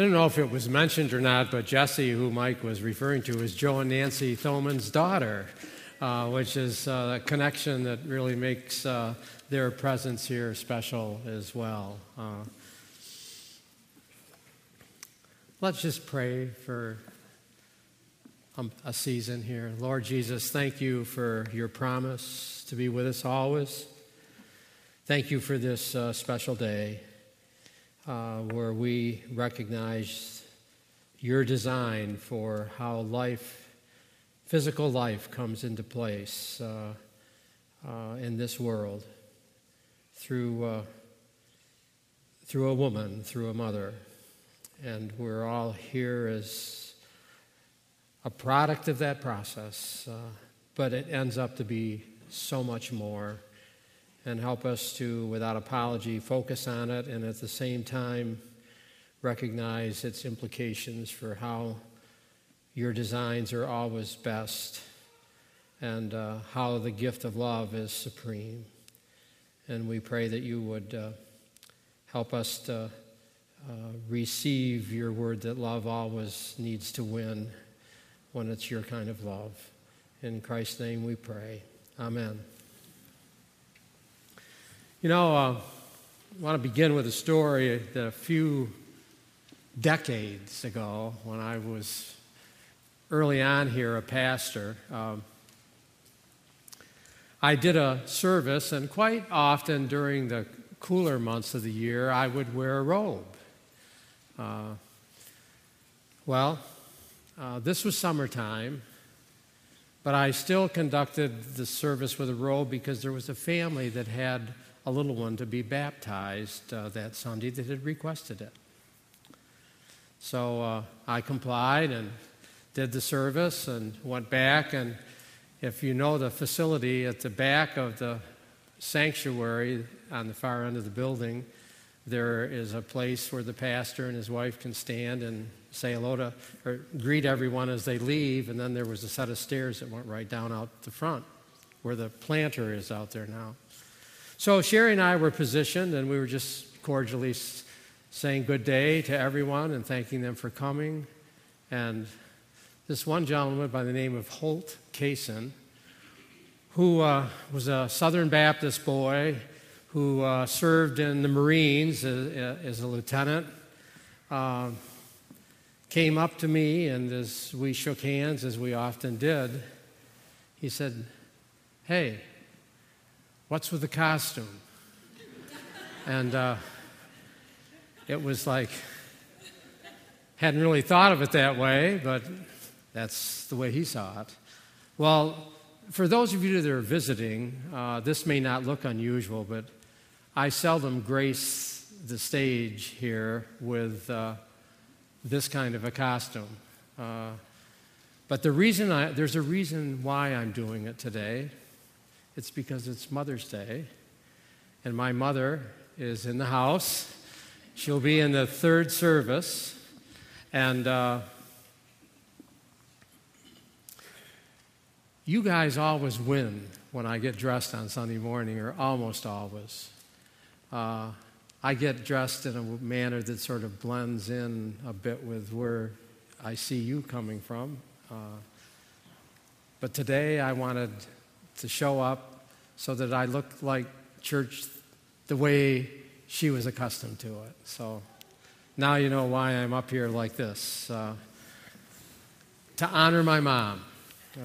I don't know if it was mentioned or not, but Jessie, who Mike was referring to, is Joe and Nancy Thoman's daughter, uh, which is uh, a connection that really makes uh, their presence here special as well. Uh, let's just pray for um, a season here. Lord Jesus, thank you for your promise to be with us always. Thank you for this uh, special day uh, where we recognize your design for how life, physical life, comes into place uh, uh in this world through, uh, through a woman, through a mother. And we're all here as a product of that process, uh, but it ends up to be so much more. And help us to, without apology, focus on it and at the same time recognize its implications for how your designs are always best and uh, how the gift of love is supreme. And we pray that you would uh, help us to uh, receive your word that love always needs to win when it's your kind of love. In Christ's name we pray. Amen. You know, uh, I want to begin with a story that a few decades ago, when I was early on here a pastor, um, I did a service, and quite often during the cooler months of the year, I would wear a robe. Uh, well, uh, this was summertime, but I still conducted the service with a robe because there was a family that had a little one to be baptized uh, that Sunday that had requested it. So uh, I complied and did the service and went back and if you know the facility at the back of the sanctuary on the far end of the building, there is a place where the pastor and his wife can stand and say hello to or greet everyone as they leave. And then there was a set of stairs that went right down out the front where the planter is out there now. So Sherry and I were positioned, and we were just cordially saying good day to everyone and thanking them for coming. And this one gentleman by the name of Holt Kaysen, who uh, was a Southern Baptist boy who uh, served in the Marines as, as a lieutenant, uh, came up to me, and as we shook hands, as we often did, he said, Hey, what's with the costume? and uh, it was like, hadn't really thought of it that way, but that's the way he saw it. Well, for those of you that are visiting, uh, this may not look unusual, but I seldom grace the stage here with uh, this kind of a costume. Uh, but the reason I, there's a reason why I'm doing it today. It's because it's Mother's Day, and my mother is in the house. She'll be in the third service, and uh, You guys always win when I get dressed on Sunday morning, or almost always. Uh, I get dressed in a manner that sort of blends in a bit with where I see you coming from. Uh, but today I wanted to show up so that I look like church the way she was accustomed to it. So now you know why I'm up here like this uh, to honor my mom. Uh,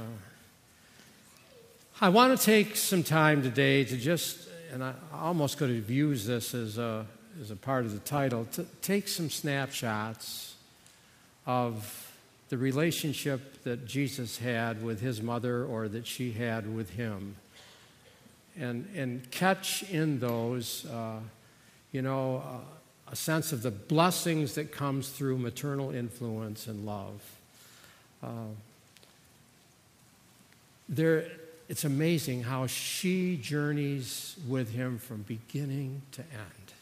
I want to take some time today to just, and I almost could have used this as a, as a part of the title, to take some snapshots of the relationship that Jesus had with his mother or that she had with him. And, and catch in those, uh, you know, uh, a sense of the blessings that comes through maternal influence and love. Uh, there, it's amazing how she journeys with him from beginning to end.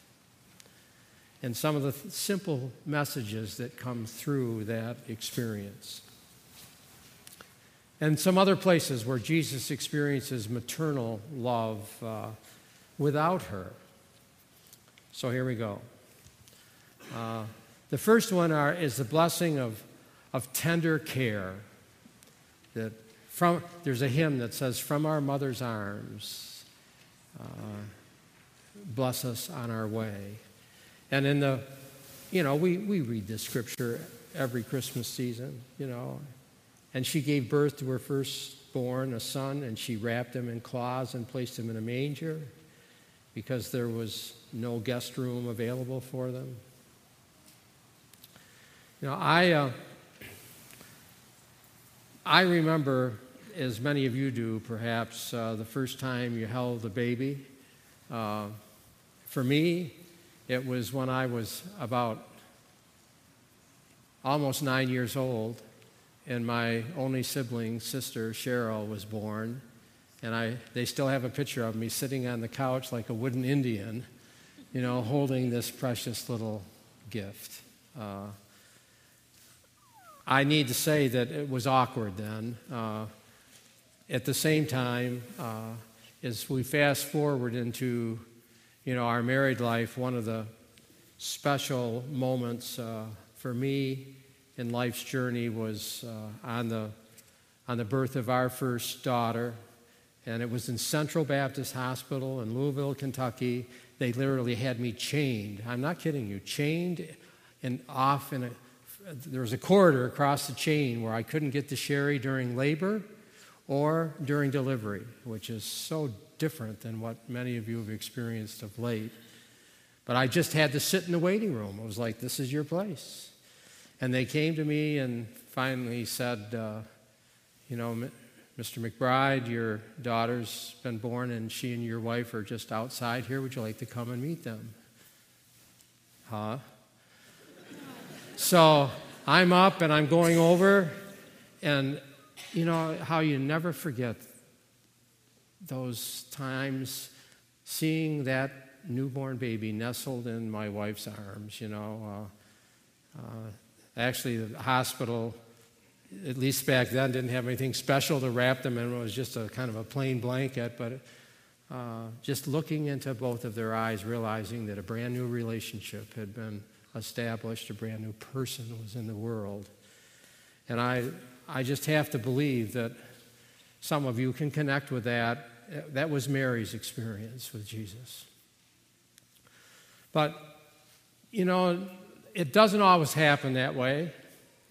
And some of the th- simple messages that come through that experience. And some other places where Jesus experiences maternal love uh, without her. So here we go. Uh, The first one are, is the blessing of, of tender care. That from, there's a hymn that says, From our mother's arms, uh, bless us on our way. And in the, you know, we, we read this scripture every Christmas season, you know. And she gave birth to her firstborn, a son, and she wrapped him in cloths and placed him in a manger because there was no guest room available for them. You know, I, uh, I remember, as many of you do perhaps, uh, the first time you held a baby. Uh, for me, it was when I was about almost nine years old, and my only sibling, sister Cheryl, was born. And I, they still have a picture of me sitting on the couch like a wooden Indian, you know, holding this precious little gift. Uh, I need to say that it was awkward then. Uh, at the same time, uh, as we fast forward into, you know, our married life, one of the special moments uh, for me in life's journey was uh, on the on the birth of our first daughter, and it was in Central Baptist Hospital in Louisville, Kentucky. They literally had me chained. I'm not kidding you, chained and off in a. There was a corridor across the chain where I couldn't get to Sherry during labor or during delivery, which is so different than what many of you have experienced of late. But I just had to sit in the waiting room. It was like, this is your place. And they came to me and finally said, uh, you know, Mr. McBride, your daughter's been born and she and your wife are just outside here. Would you like to come and meet them? Huh? so I'm up and I'm going over, and you know how you never forget those times seeing that newborn baby nestled in my wife's arms, you know. Uh, uh, actually, the hospital at least back then, didn't have anything special to wrap them in. It was just a kind of a plain blanket. But uh, just looking into both of their eyes, realizing that a brand new relationship had been established, a brand new person was in the world. And I, I just have to believe that some of you can connect with that. That was Mary's experience with Jesus. But, you know, it doesn't always happen that way.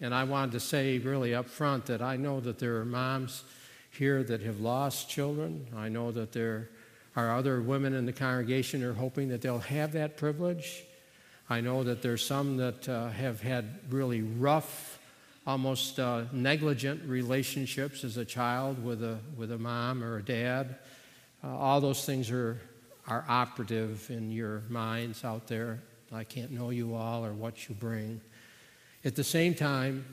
And I wanted to say really up front that I know that there are moms here that have lost children. I know that there are other women in the congregation who are hoping that they'll have that privilege. I know that there's some that uh, have had really rough, almost uh, negligent relationships as a child with a, with a mom or a dad. Uh, all those things are, are operative in your minds out there. I can't know you all or what you bring. At the same time,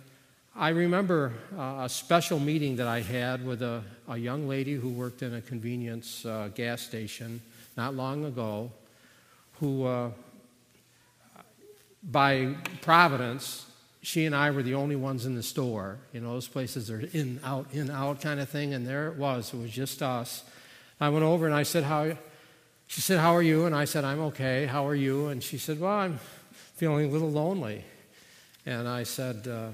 I remember uh, a special meeting that I had with a, a young lady who worked in a convenience uh, gas station not long ago, who, uh, by providence, she and I were the only ones in the store. You know, those places are in, out, in, out kind of thing, and there it was. It was just us. I went over and I said, How? She said, How are you? And I said, I'm okay. How are you? And she said, Well, I'm feeling a little lonely. And I said, uh,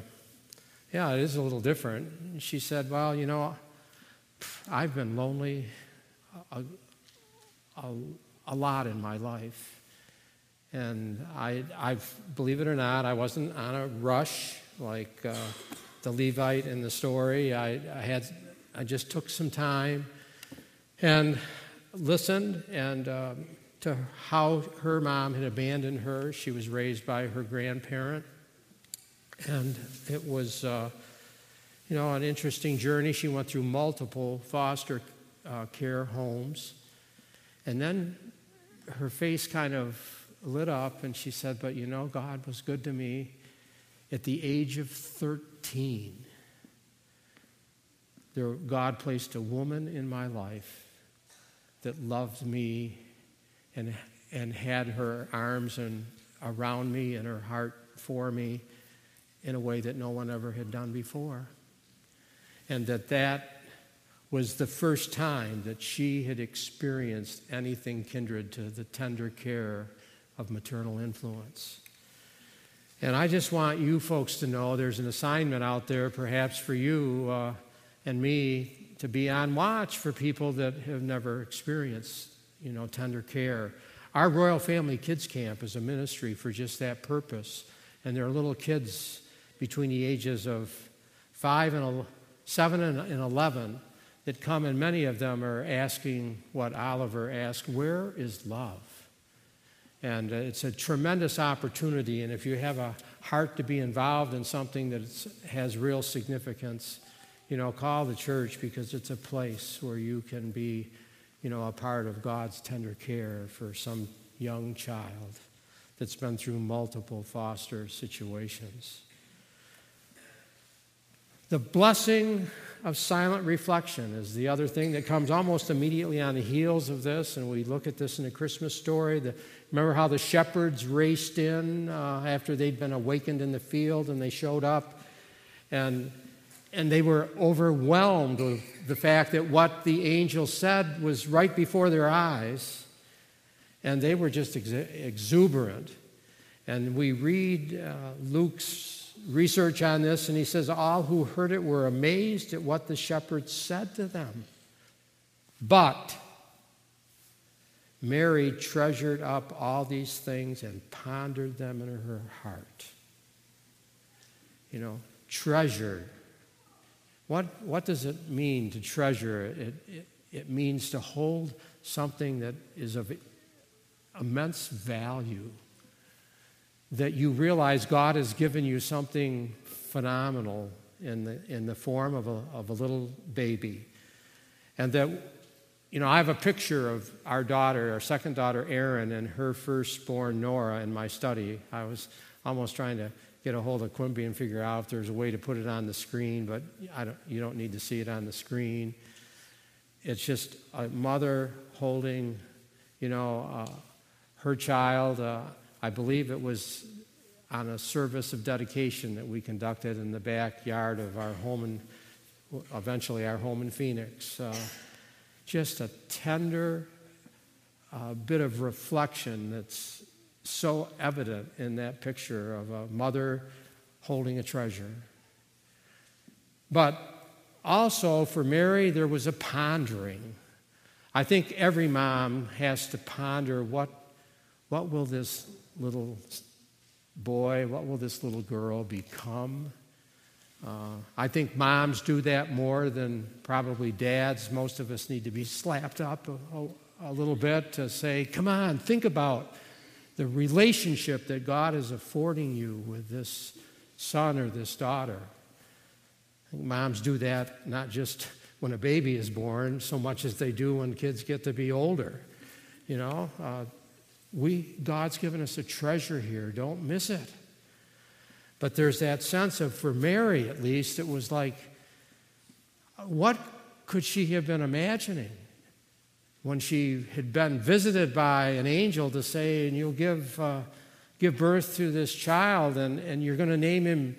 Yeah, it is a little different. And she said, Well, you know, I've been lonely a, a, a lot in my life. And I, I, believe it or not, I wasn't on a rush like uh, the Levite in the story. I, I, had, I just took some time and listened and um, to how her mom had abandoned her. She was raised by her grandparent. And it was, uh, you know, an interesting journey. She went through multiple foster uh, care homes. And then her face kind of lit up, and she said, But you know, God was good to me. At the age of 13, there, God placed a woman in my life that loved me and, and had her arms and around me and her heart for me in a way that no one ever had done before. And that that was the first time that she had experienced anything kindred to the tender care of maternal influence. And I just want you folks to know there's an assignment out there, perhaps for you uh, and me, to be on watch for people that have never experienced, you know, tender care. Our Royal Family Kids Camp is a ministry for just that purpose. And there are little kids between the ages of five and seven and 11 that come, and many of them are asking what Oliver asked where is love? And uh, it's a tremendous opportunity. And if you have a heart to be involved in something that has real significance, you know, call the church because it's a place where you can be, you know, a part of God's tender care for some young child that's been through multiple foster situations. The blessing of silent reflection is the other thing that comes almost immediately on the heels of this, and we look at this in the Christmas story. The, remember how the shepherds raced in uh, after they'd been awakened in the field and they showed up, and, and they were overwhelmed with the fact that what the angel said was right before their eyes, and they were just ex- exuberant. And we read uh, Luke's research on this, and he says, All who heard it were amazed at what the shepherds said to them. But Mary treasured up all these things and pondered them in her heart. You know, treasured. What, what does it mean to treasure? It, it, it means to hold something that is of immense value that you realize God has given you something phenomenal in the, in the form of a, of a little baby. And that, you know, I have a picture of our daughter, our second daughter, Erin, and her firstborn, Nora, in my study. I was almost trying to get a hold of Quimby and figure out if there's a way to put it on the screen, but I don't, you don't need to see it on the screen. It's just a mother holding, you know, uh, her child. Uh, I believe it was on a service of dedication that we conducted in the backyard of our home in, eventually our home in Phoenix. Uh, just a tender uh, bit of reflection that's so evident in that picture of a mother holding a treasure. But also for Mary, there was a pondering. I think every mom has to ponder what, what will this little boy? What will this little girl become? Uh, I think moms do that more than probably dads. Most of us need to be slapped up a, a, a little bit to say, come on, think about the relationship that God is affording you with this son or this daughter. Moms do that not just when a baby is born, so much as they do when kids get to be older. You know, uh, we, God's given us a treasure here. Don't miss it. But there's that sense of, for Mary at least, it was like, what could she have been imagining when she had been visited by an angel to say, and you'll give, uh, give birth to this child, and, and you're going to name him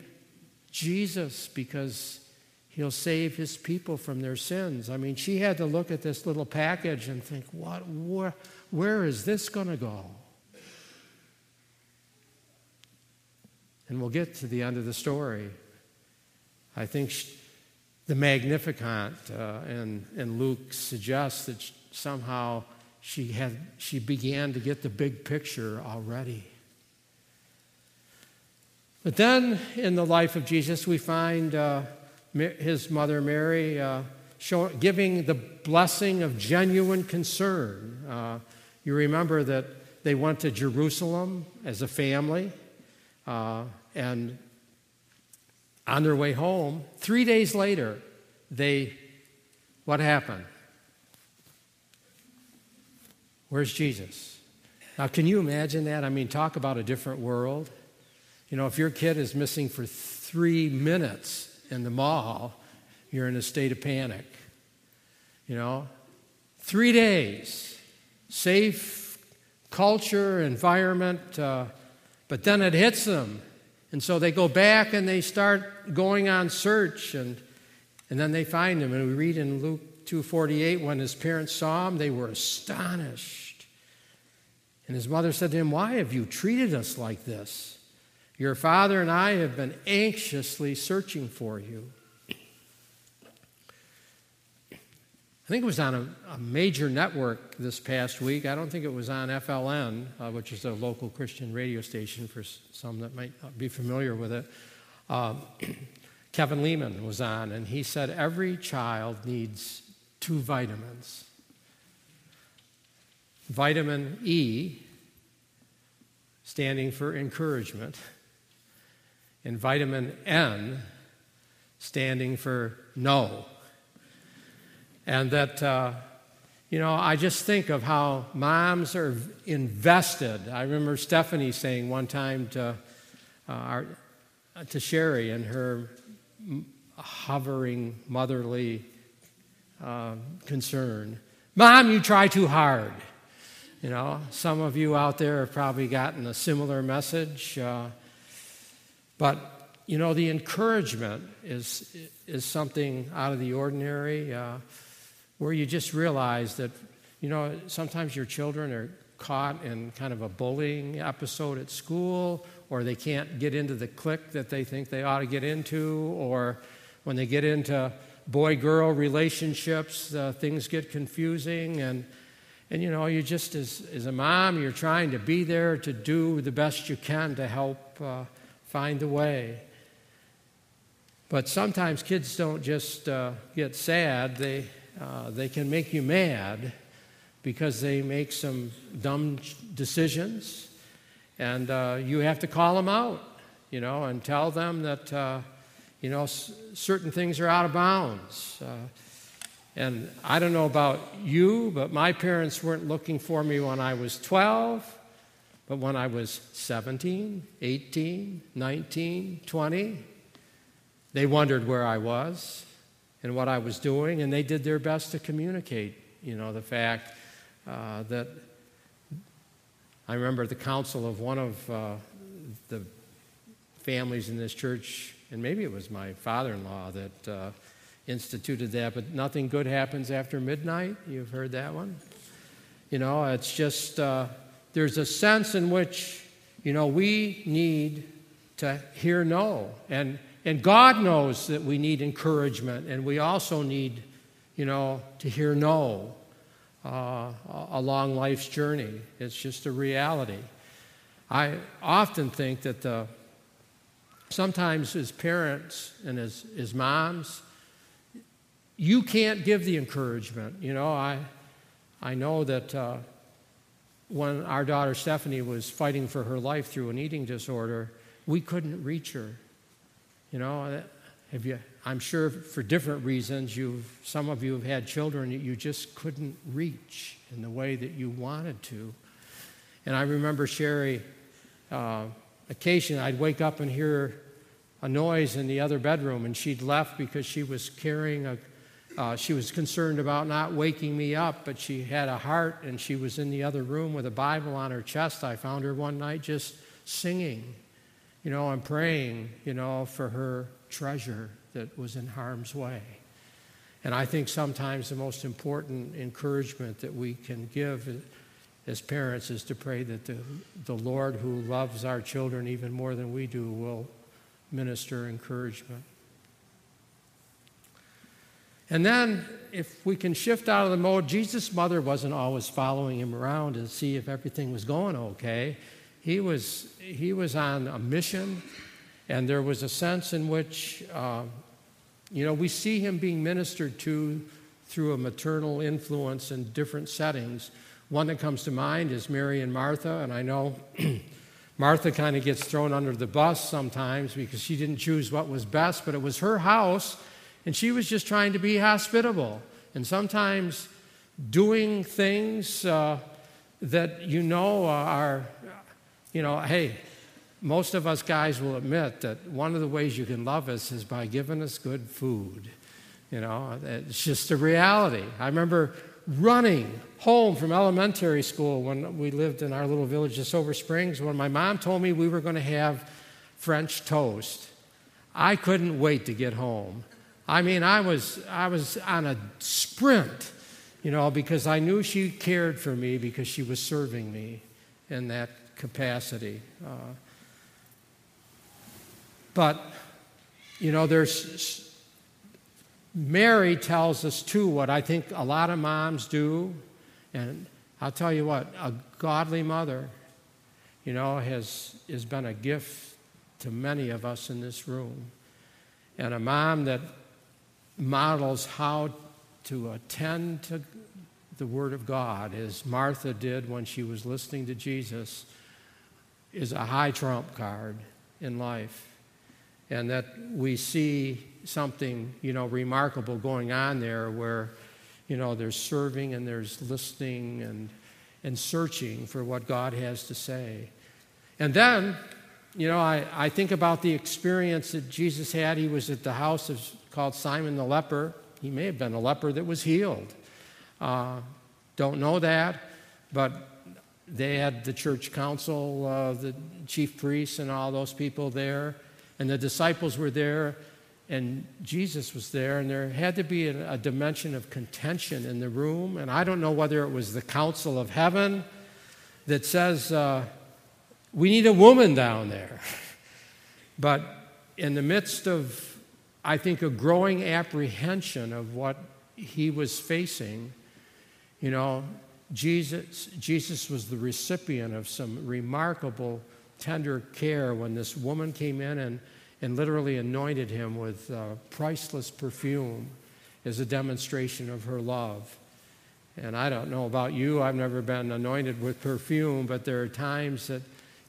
Jesus because he'll save his people from their sins? I mean, she had to look at this little package and think, what, where, where is this going to go? And we'll get to the end of the story. I think the Magnificat uh, and, and Luke suggests that somehow she, had, she began to get the big picture already. But then in the life of Jesus, we find uh, his mother Mary uh, giving the blessing of genuine concern. You remember that they went to Jerusalem as a family, uh, and on their way home, three days later, they, what happened? Where's Jesus? Now, can you imagine that? I mean, talk about a different world. You know, if your kid is missing for three minutes in the mall, you're in a state of panic. You know, three days safe culture, environment, uh, but then it hits them. And so they go back and they start going on search, and, and then they find him. And we read in Luke 2.48, when his parents saw him, they were astonished. And his mother said to him, Why have you treated us like this? Your father and I have been anxiously searching for you. I think it was on a, a, major network this past week. I don't think it was on FLN, uh, which is a local Christian radio station for some that might not be familiar with it. Uh, Kevin Leman was on, and he said every child needs two vitamins vitamin E, standing for encouragement, and vitamin N, standing for no. And that, uh, you know, I just think of how moms are invested. I remember Stephanie saying one time to, uh, our, to Sherry and her hovering motherly uh, concern Mom, you try too hard. You know, some of you out there have probably gotten a similar message. Uh, but, you know, the encouragement is, is something out of the ordinary. Uh, where you just realize that, you know, sometimes your children are caught in kind of a bullying episode at school, or they can't get into the clique that they think they ought to get into, or when they get into boy girl relationships, uh, things get confusing. And, and, you know, you just, as, as a mom, you're trying to be there to do the best you can to help uh, find the way. But sometimes kids don't just uh, get sad, they, uh, they can make you mad because they make some dumb decisions, and uh, you have to call them out, you know, and tell them that, uh, you know, s- certain things are out of bounds. Uh, and I don't know about you, but my parents weren't looking for me when I was 12, but when I was 17, 18, 19, 20, they wondered where I was and what I was doing, and they did their best to communicate, you know, the fact uh, that I remember the counsel of one of uh, the families in this church, and maybe it was my father in law that uh, instituted that, but nothing good happens after midnight. You've heard that one? You know, it's just, uh, there's a sense in which, you know, we need to hear no. And and God knows that we need encouragement, and we also need, you know, to hear no uh, along life's journey. It's just a reality. I often think that the, sometimes as parents and as, as moms, you can't give the encouragement. You know, I, I know that uh, when our daughter Stephanie was fighting for her life through an eating disorder, we couldn't reach her. You know, uh, have you, I'm sure for different reasons, you've, some of you have had children that you just couldn't reach in the way that you wanted to. And I remember Sherry, uh, occasionally I'd wake up and hear a noise in the other bedroom, and she'd left because she was carrying a, uh, she was concerned about not waking me up, but she had a heart, and she was in the other room with a Bible on her chest. I found her one night just singing you know, I'm praying, you know, for her treasure that was in harm's way. And I think sometimes the most important encouragement that we can give as parents is to pray that the, the Lord, who loves our children even more than we do, will minister encouragement. And then, if we can shift out of the mode, Jesus' mother wasn't always following him around to see if everything was going okay. He was, he was on a mission, and there was a sense in which, uh, you know, we see him being ministered to through a maternal influence in different settings. One that comes to mind is Mary and Martha, and I know Martha kind of gets thrown under the bus sometimes because she didn't choose what was best, but it was her house, and she was just trying to be hospitable. And sometimes doing things uh, that you know are you know, hey, most of us guys will admit that one of the ways you can love us is by giving us good food. You know, it's just a reality. I remember running home from elementary school when we lived in our little village of Silver Springs when my mom told me we were going to have French toast. I couldn't wait to get home. I mean, I was, I was on a sprint, you know, because I knew she cared for me because she was serving me in that capacity. Uh, But, you know, there's Mary tells us too what I think a lot of moms do. And I'll tell you what, a godly mother, you know, has, has been a gift to many of us in this room. And a mom that models how to attend to the Word of God, as Martha did when she was listening to Jesus, is a high trump card in life. And that we see something, you know, remarkable going on there where, you know, there's serving and there's listening and, and searching for what God has to say. And then, you know, I, I think about the experience that Jesus had. He was at the house of, called Simon the leper. He may have been a leper that was healed. Uh, don't know that, but they had the church council, uh, the chief priests, and all those people there, and the disciples were there, and Jesus was there, and there had to be a, a dimension of contention in the room. And I don't know whether it was the council of heaven that says, uh, we need a woman down there. but in the midst of, I think, a growing apprehension of what he was facing, you know, Jesus, Jesus was the recipient of some remarkable tender care when this woman came in and, and literally anointed him with uh, priceless perfume as a demonstration of her love. And I don't know about you, I've never been anointed with perfume, but there are times that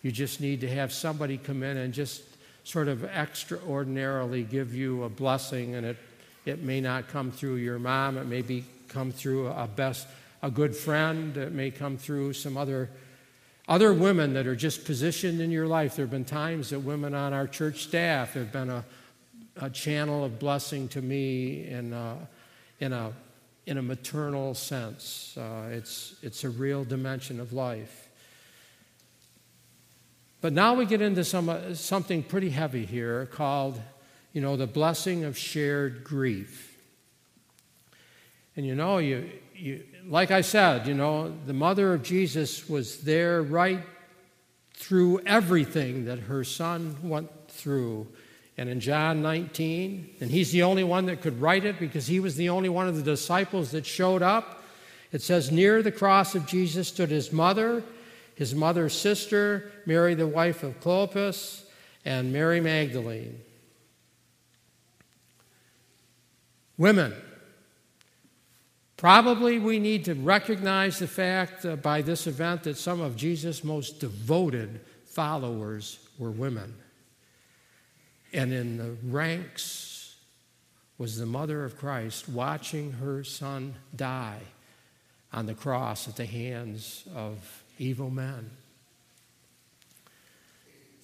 you just need to have somebody come in and just sort of extraordinarily give you a blessing, and it, it may not come through your mom, it may be come through a best a good friend, it may come through some other other women that are just positioned in your life. There have been times that women on our church staff have been a, a channel of blessing to me in a, in a, in a maternal sense. Uh, it's, it's a real dimension of life. But now we get into some, uh, something pretty heavy here called, you know, the blessing of shared grief. And you know, you, you, like I said, you know, the mother of Jesus was there right through everything that her son went through. And in John 19, and he's the only one that could write it because he was the only one of the disciples that showed up. It says, Near the cross of Jesus stood his mother, his mother's sister, Mary, the wife of Clopas, and Mary Magdalene. Women, Probably we need to recognize the fact uh, by this event that some of Jesus' most devoted followers were women. And in the ranks was the mother of Christ watching her son die on the cross at the hands of evil men.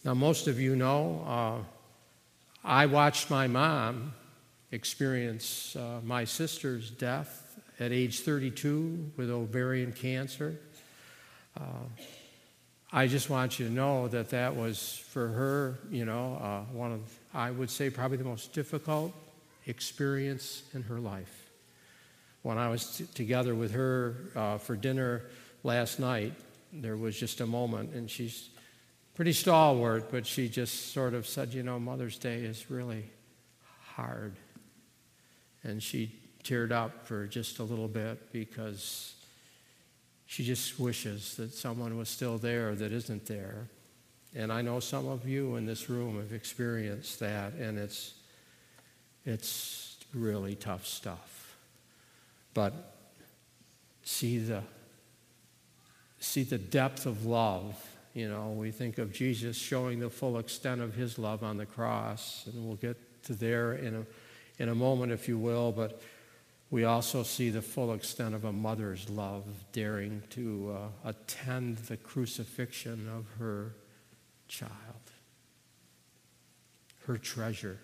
Now, most of you know, uh, I watched my mom experience uh, my sister's death at age 32 with ovarian cancer. Uh, I just want you to know that that was for her, you know, uh, one of, I would say, probably the most difficult experience in her life. When I was t- together with her uh, for dinner last night, there was just a moment, and she's pretty stalwart, but she just sort of said, You know, Mother's Day is really hard. And she teared up for just a little bit because she just wishes that someone was still there that isn't there. And I know some of you in this room have experienced that, and it's, it's really tough stuff. But see the, see the depth of love. You know, we think of Jesus showing the full extent of his love on the cross, and we'll get to there in a, in a moment, if you will. But we also see the full extent of a mother's love, daring to uh, attend the crucifixion of her child, her treasure.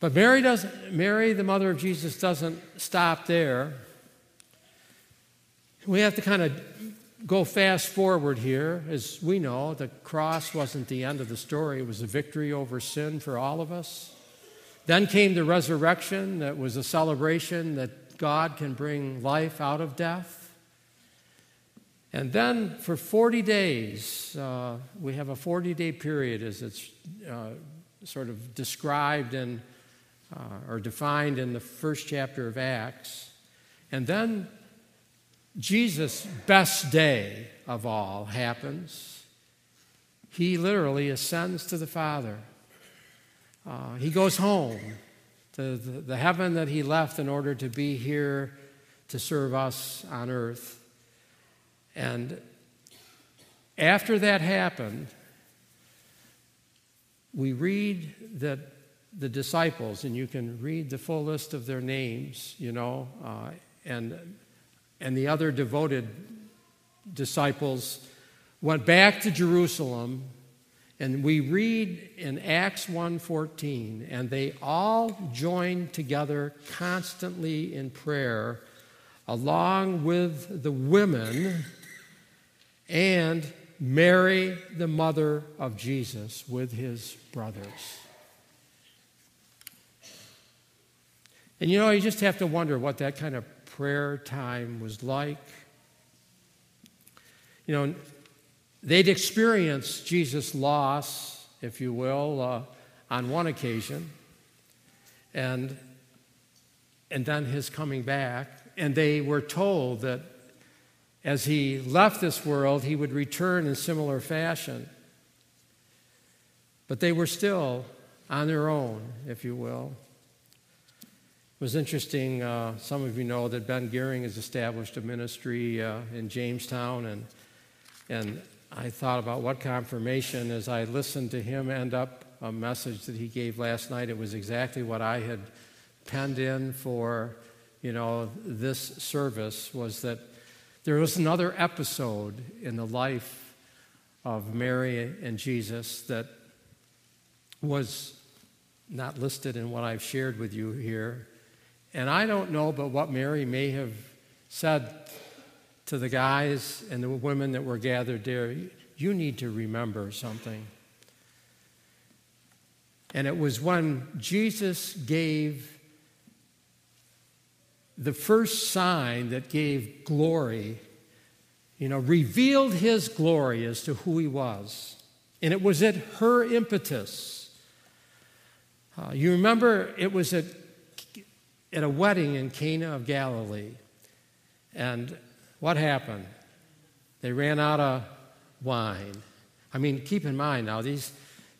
But Mary doesn't, Mary, the mother of Jesus, doesn't stop there. We have to kind of go fast forward here. As we know, the cross wasn't the end of the story, it was a victory over sin for all of us. Then came the resurrection that was a celebration that God can bring life out of death. And then for 40 days, uh, we have a 40 day period as it's uh, sort of described in, uh, or defined in the first chapter of Acts. And then Jesus' best day of all happens. He literally ascends to the Father. Uh, he goes home to the, the heaven that he left in order to be here to serve us on earth. And after that happened, we read that the disciples, and you can read the full list of their names, you know, uh, and, and the other devoted disciples went back to Jerusalem and we read in Acts 1:14 and they all joined together constantly in prayer along with the women and Mary the mother of Jesus with his brothers. And you know, you just have to wonder what that kind of prayer time was like. You know, They'd experienced Jesus' loss, if you will, uh, on one occasion, and, and then his coming back. And they were told that as he left this world, he would return in similar fashion. But they were still on their own, if you will. It was interesting, uh, some of you know that Ben Gearing has established a ministry uh, in Jamestown, and, and I thought about what confirmation as I listened to him end up a message that he gave last night. It was exactly what I had penned in for, you know, this service was that there was another episode in the life of Mary and Jesus that was not listed in what I've shared with you here. And I don't know but what Mary may have said to the guys and the women that were gathered there, you need to remember something. And it was when Jesus gave the first sign that gave glory, you know, revealed his glory as to who he was. And it was at her impetus. Uh, you remember it was at, at a wedding in Cana of Galilee. And what happened? They ran out of wine. I mean, keep in mind now, these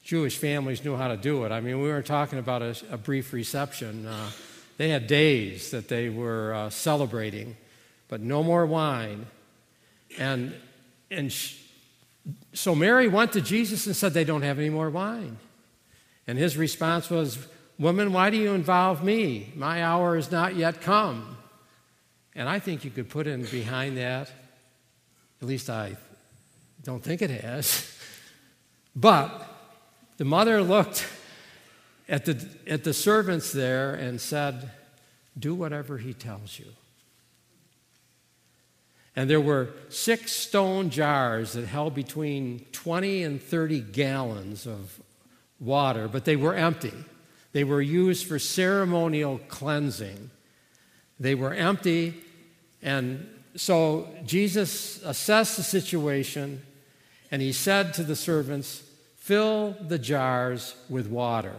Jewish families knew how to do it. I mean, we weren't talking about a, a brief reception. Uh, they had days that they were uh, celebrating, but no more wine. And, and so Mary went to Jesus and said, They don't have any more wine. And his response was, Woman, why do you involve me? My hour is not yet come. And I think you could put in behind that, at least I don't think it has. But the mother looked at the, at the servants there and said, Do whatever he tells you. And there were six stone jars that held between 20 and 30 gallons of water, but they were empty. They were used for ceremonial cleansing. They were empty, and so Jesus assessed the situation and he said to the servants, Fill the jars with water.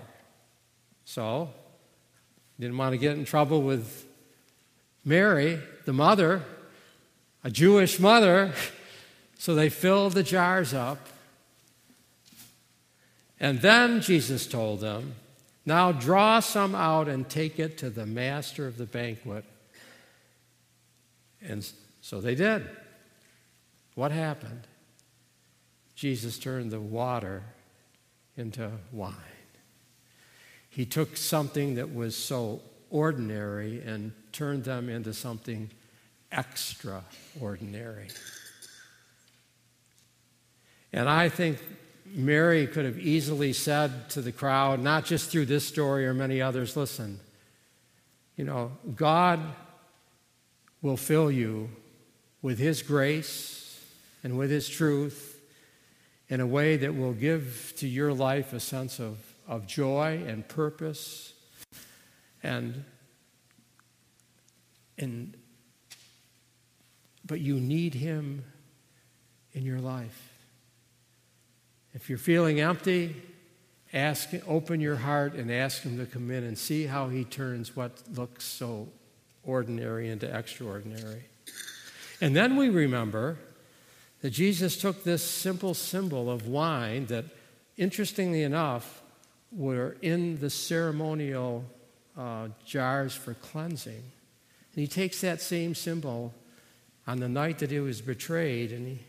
So, didn't want to get in trouble with Mary, the mother, a Jewish mother. So they filled the jars up. And then Jesus told them, Now draw some out and take it to the master of the banquet. And so they did. What happened? Jesus turned the water into wine. He took something that was so ordinary and turned them into something extraordinary. And I think Mary could have easily said to the crowd, not just through this story or many others, listen, you know, God will fill you with His grace and with His truth in a way that will give to your life a sense of, of joy and purpose and and but you need him in your life. If you're feeling empty, ask, open your heart and ask Him to come in and see how He turns what looks so ordinary into extraordinary. And then we remember that Jesus took this simple symbol of wine that, interestingly enough, were in the ceremonial uh, jars for cleansing. And he takes that same symbol on the night that he was betrayed, and he,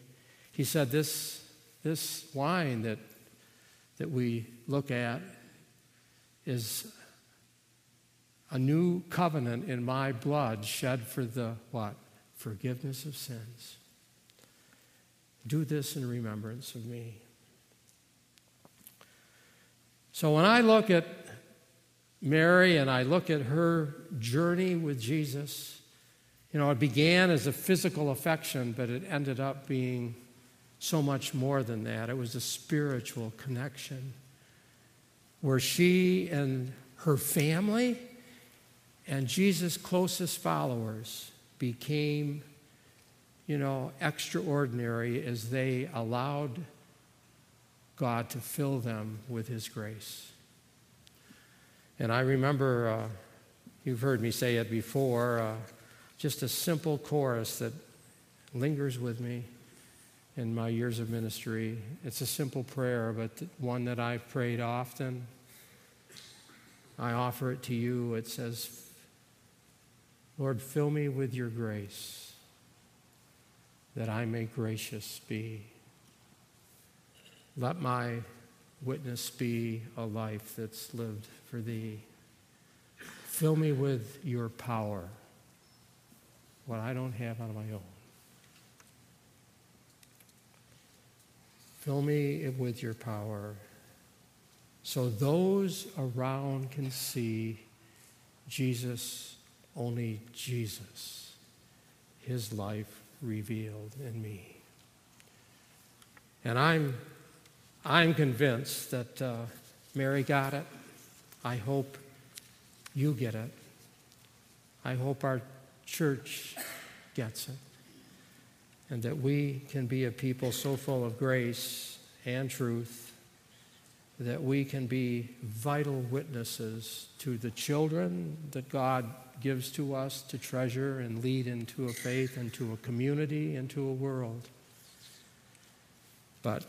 he said, This, this wine that, that we look at is a new covenant in my blood shed for the what? Forgiveness of sins. Do this in remembrance of me. So when I look at Mary and I look at her journey with Jesus, you know, it began as a physical affection, but it ended up being so much more than that. It was a spiritual connection where she and her family and Jesus' closest followers became, you know, extraordinary as they allowed God to fill them with His grace. And I remember, uh, you've heard me say it before, uh, just a simple chorus that lingers with me in my years of ministry. It's a simple prayer, but one that I've prayed often. I offer it to you. It says, Lord, fill me with your grace that I may gracious be. Let my witness be a life that's lived for thee. Fill me with your power, what I don't have on my own. Fill me with your power so those around can see Jesus, only Jesus, his life revealed in me. And I'm, I'm convinced that uh, Mary got it. I hope you get it. I hope our church gets it. And that we can be a people so full of grace and truth that we can be vital witnesses to the children that God gives to us to treasure and lead into a faith, into a community, into a world. But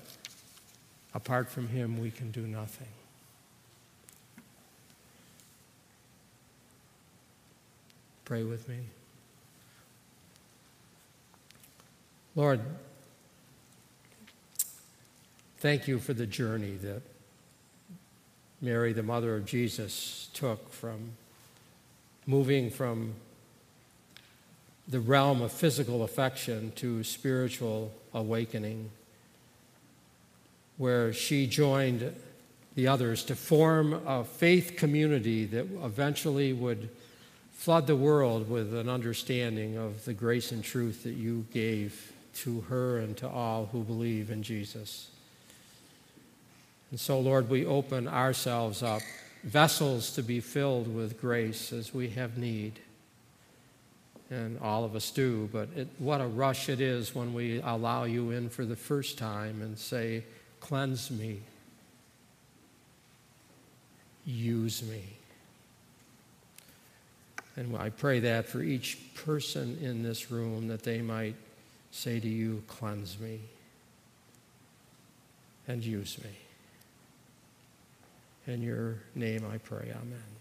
apart from Him, we can do nothing. Pray with me. Lord, thank you for the journey that Mary, the mother of Jesus, took from moving from the realm of physical affection to spiritual awakening, where she joined the others to form a faith community that eventually would flood the world with an understanding of the grace and truth that you gave to her and to all who believe in Jesus. And so, Lord, we open ourselves up, vessels to be filled with grace as we have need. And all of us do, but it, what a rush it is when we allow you in for the first time and say, Cleanse me, use me. And I pray that for each person in this room that they might say to you, Cleanse me and use me. In your name I pray, amen.